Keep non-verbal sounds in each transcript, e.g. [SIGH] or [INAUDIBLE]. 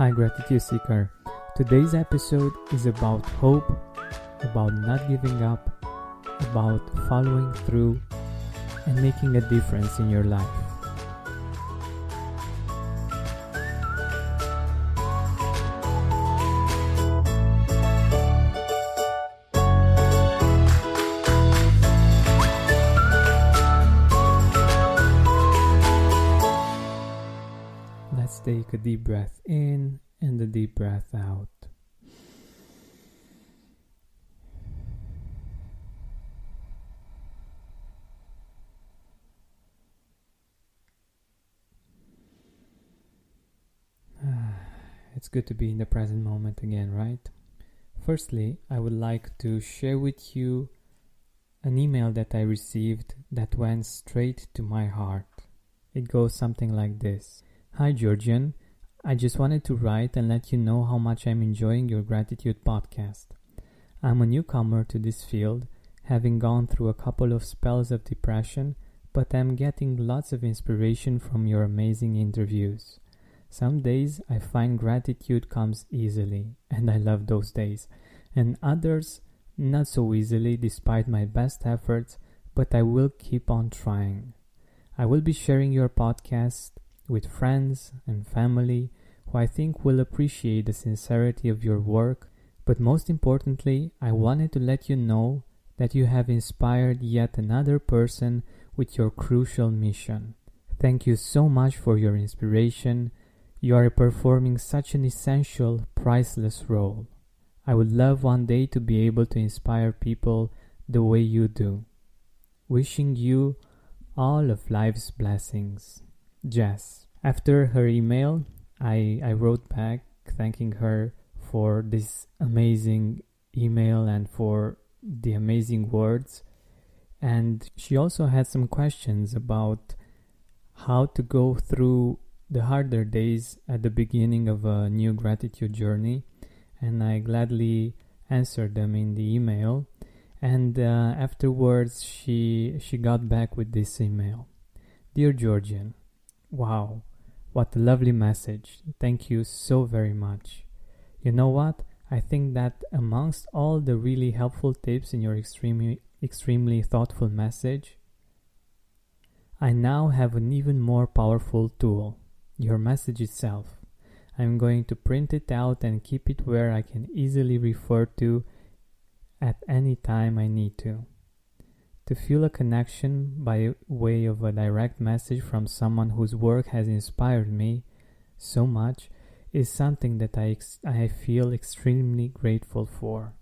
Hi, Gratitude Seeker. Today's episode is about hope, about not giving up, about following through, and making a difference in your life. Take a deep breath in and a deep breath out. [SIGHS] It's good to be in the present moment again, right? Firstly, I would like to share with you an email that I received that went straight to my heart. It goes something like this Hi, Georgian. I just wanted to write and let you know how much I'm enjoying your gratitude podcast. I'm a newcomer to this field, having gone through a couple of spells of depression, but I'm getting lots of inspiration from your amazing interviews. Some days I find gratitude comes easily, and I love those days, and others not so easily despite my best efforts, but I will keep on trying. I will be sharing your podcast with friends and family who I think will appreciate the sincerity of your work, but most importantly, I wanted to let you know that you have inspired yet another person with your crucial mission. Thank you so much for your inspiration. You are performing such an essential, priceless role. I would love one day to be able to inspire people the way you do. Wishing you all of life's blessings. Jess. After her email, I, I wrote back thanking her for this amazing email and for the amazing words. And she also had some questions about how to go through the harder days at the beginning of a new gratitude journey. And I gladly answered them in the email. And uh, afterwards, she she got back with this email, dear Georgian, wow, what a lovely message! Thank you so very much. You know what? I think that amongst all the really helpful tips in your extremely extremely thoughtful message, I now have an even more powerful tool, your message itself. I'm going to print it out and keep it where I can easily refer to at any time I need to. To feel a connection by way of a direct message from someone whose work has inspired me so much is something that I, ex- I feel extremely grateful for.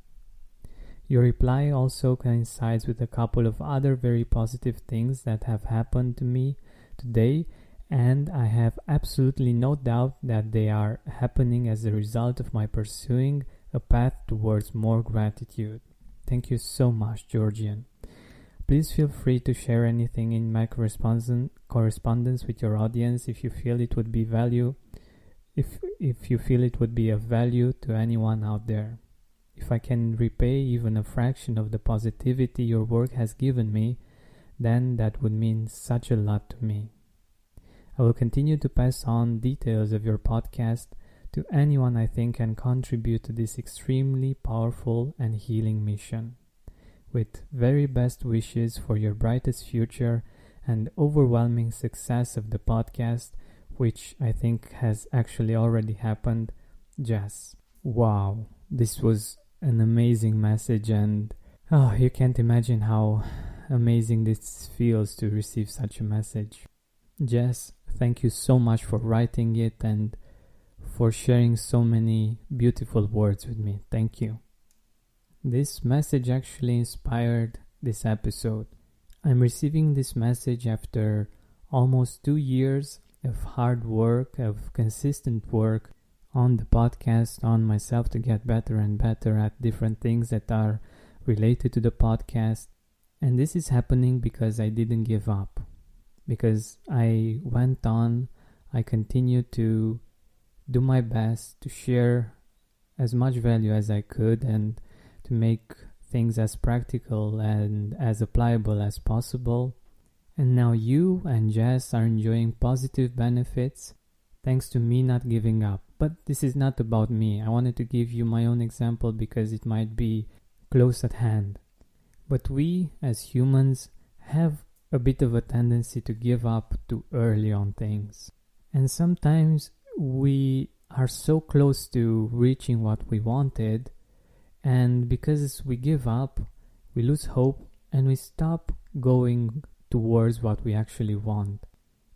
Your reply also coincides with a couple of other very positive things that have happened to me today, and I have absolutely no doubt that they are happening as a result of my pursuing a path towards more gratitude. Thank you so much, Georgian. Please feel free to share anything in my correspondence with your audience if you feel it would be value if if you feel it would be of value to anyone out there. If I can repay even a fraction of the positivity your work has given me, then that would mean such a lot to me. I will continue to pass on details of your podcast to anyone I think can contribute to this extremely powerful and healing mission. With very best wishes for your brightest future and overwhelming success of the podcast, which I think has actually already happened, Jess. Wow, this was an amazing message, and oh, you can't imagine how amazing this feels to receive such a message. Jess, thank you so much for writing it and for sharing so many beautiful words with me. Thank you. This message actually inspired this episode. I'm receiving this message after almost two years of hard work, of consistent work on the podcast, on myself to get better and better at different things that are related to the podcast. And this is happening because I didn't give up, because I went on, I continued to do my best to share as much value as I could and to make things as practical and as applicable as possible. And now you and Jess are enjoying positive benefits thanks to me not giving up. But this is not about me. I wanted to give you my own example because it might be close at hand. But we, as humans, have a bit of a tendency to give up too early on things. And sometimes we are so close to reaching what we wanted, and because we give up, we lose hope and we stop going towards what we actually want.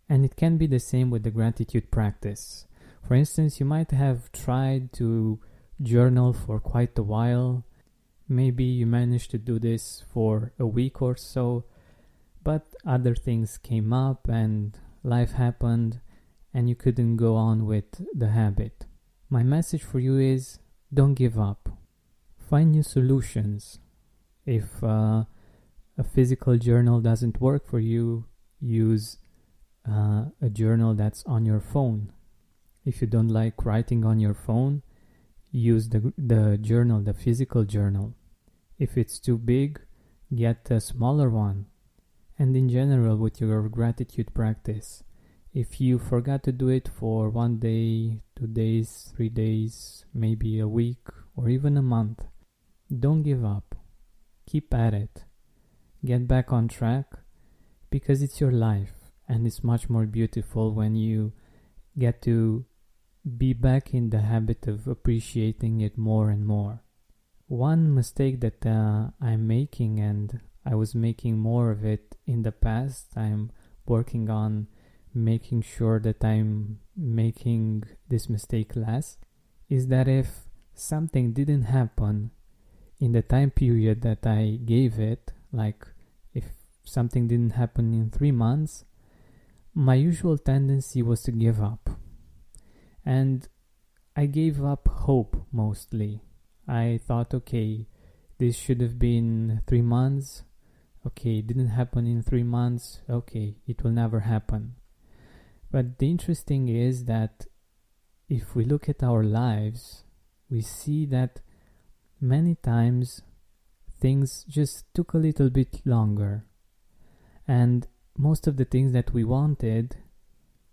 And it can be the same with the gratitude practice. For instance, you might have tried to journal for quite a while. Maybe you managed to do this for a week or so, but other things came up and life happened and you couldn't go on with the habit. My message for you is don't give up. Find new solutions. If uh, a physical journal doesn't work for you, use uh, a journal that's on your phone. If you don't like writing on your phone, use the, the journal, the physical journal. If it's too big, get a smaller one. And in general, with your gratitude practice, if you forgot to do it for one day, two days, three days, maybe a week, or even a month, don't give up. Keep at it. Get back on track because it's your life and it's much more beautiful when you get to be back in the habit of appreciating it more and more. One mistake that uh, I'm making, and I was making more of it in the past, I'm working on making sure that I'm making this mistake less, is that if something didn't happen in the time period that I gave it, like if something didn't happen in three months, my usual tendency was to give up. And I gave up hope mostly. I thought, okay, this should have been three months. Okay, it didn't happen in three months. Okay, it will never happen. But the interesting is that if we look at our lives, we see that many times things just took a little bit longer. And most of the things that we wanted,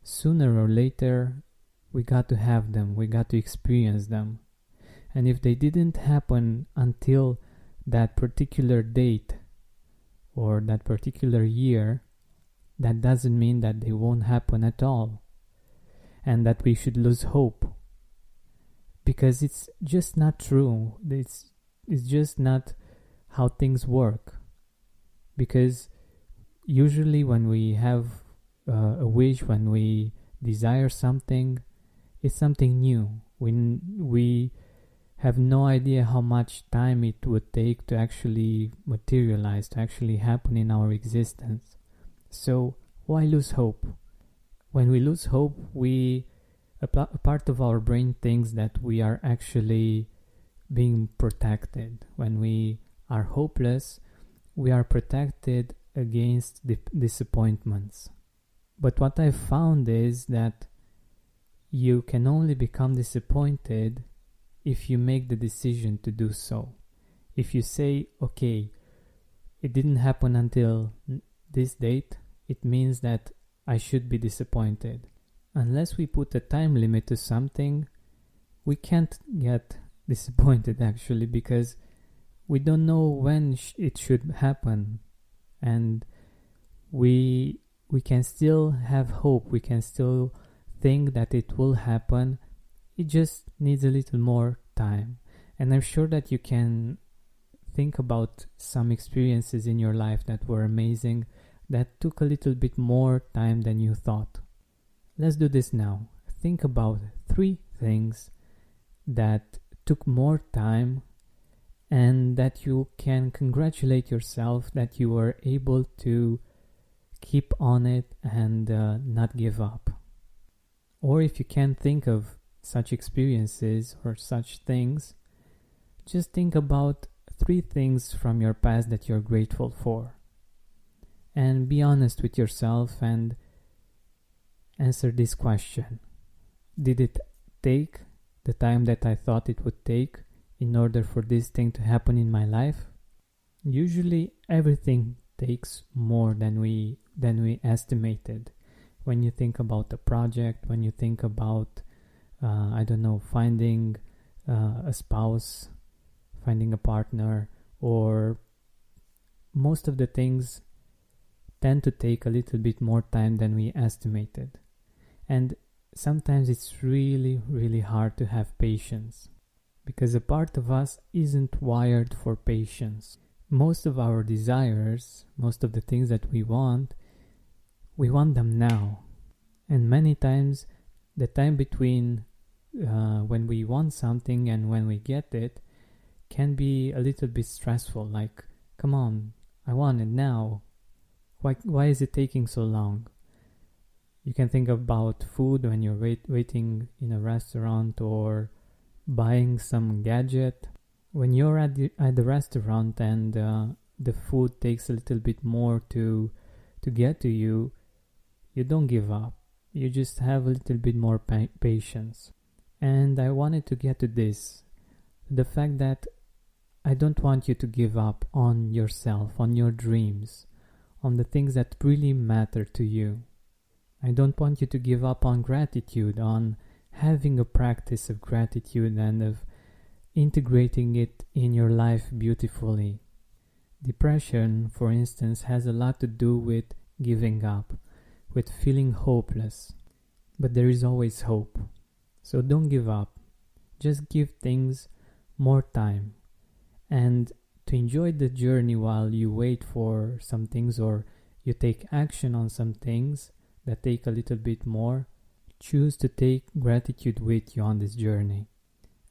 sooner or later, we got to have them, we got to experience them. And if they didn't happen until that particular date or that particular year, that doesn't mean that they won't happen at all and that we should lose hope because it's just not true. It's it's just not how things work. Because usually when we have uh, a wish when we desire something it's something new. When we have no idea how much time it would take to actually materialize to actually happen in our existence. So, why lose hope? When we lose hope, we a, a part of our brain thinks that we are actually being protected. When we are hopeless, we are protected against disappointments. But what I've found is that you can only become disappointed if you make the decision to do so. If you say, okay, it didn't happen until this date, it means that I should be disappointed. Unless we put a time limit to something, we can't get [LAUGHS] disappointed actually because we don't know when sh- it should happen. And we we can still have hope. We can still think that it will happen. It just needs a little more time. And i'm sure that you can think about some experiences in your life that were amazing that took a little bit more time than you thought. Let's do this now. Think about three things that took more time and that you can congratulate yourself that you were able to keep on it and uh, not give up. Or if you can't think of such experiences or such things, just think about three things from your past that you're grateful for and be honest with yourself and answer this question Did it take the time that I thought it would take in order for this thing to happen in my life? Usually everything takes more than we than we estimated. when you think about a project, when you think about, uh, I don't know, finding uh, a spouse, finding a partner, or most of the things tend to take a little bit more time than we estimated. And sometimes it's really, really hard to have patience because a part of us isn't wired for patience. Most of our desires, most of the things that we want, we want them now. And many times, the time between uh, when we want something and when we get it can be a little bit stressful. Like, come on, I want it now. Why, why is it taking so long? You can think about food when you're wait, waiting in a restaurant or buying some gadget. When you're at the, at the restaurant and uh, the food takes a little bit more to to get to you, you don't give up. You just have a little bit more pa- patience. And I wanted to get to this the fact that I don't want you to give up on yourself, on your dreams, on the things that really matter to you. I don't want you to give up on gratitude, on having a practice of gratitude and of integrating it in your life beautifully. Depression, for instance, has a lot to do with giving up, with feeling hopeless. But there is always hope. So don't give up. Just give things more time and to enjoy the journey while you wait for some things or you take action on some things that take a little bit more, choose to take gratitude with you on this journey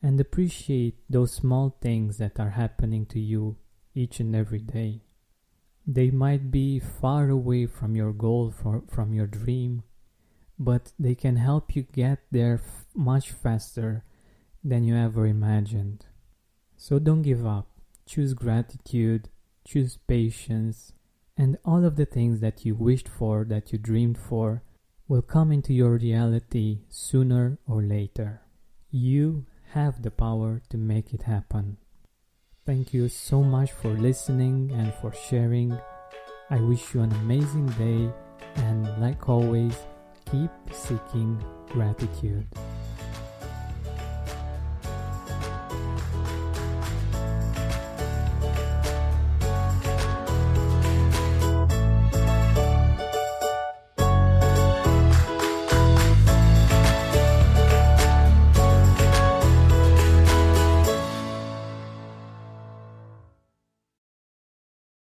and appreciate those small things that are happening to you each and every day. They might be far away from your goal, for, from your dream, but they can help you get there f- much faster than you ever imagined. So don't give up. Choose gratitude, choose patience, and all of the things that you wished for, that you dreamed for, will come into your reality sooner or later. You have the power to make it happen. Thank you so much for listening and for sharing. I wish you an amazing day, and like always, keep seeking gratitude.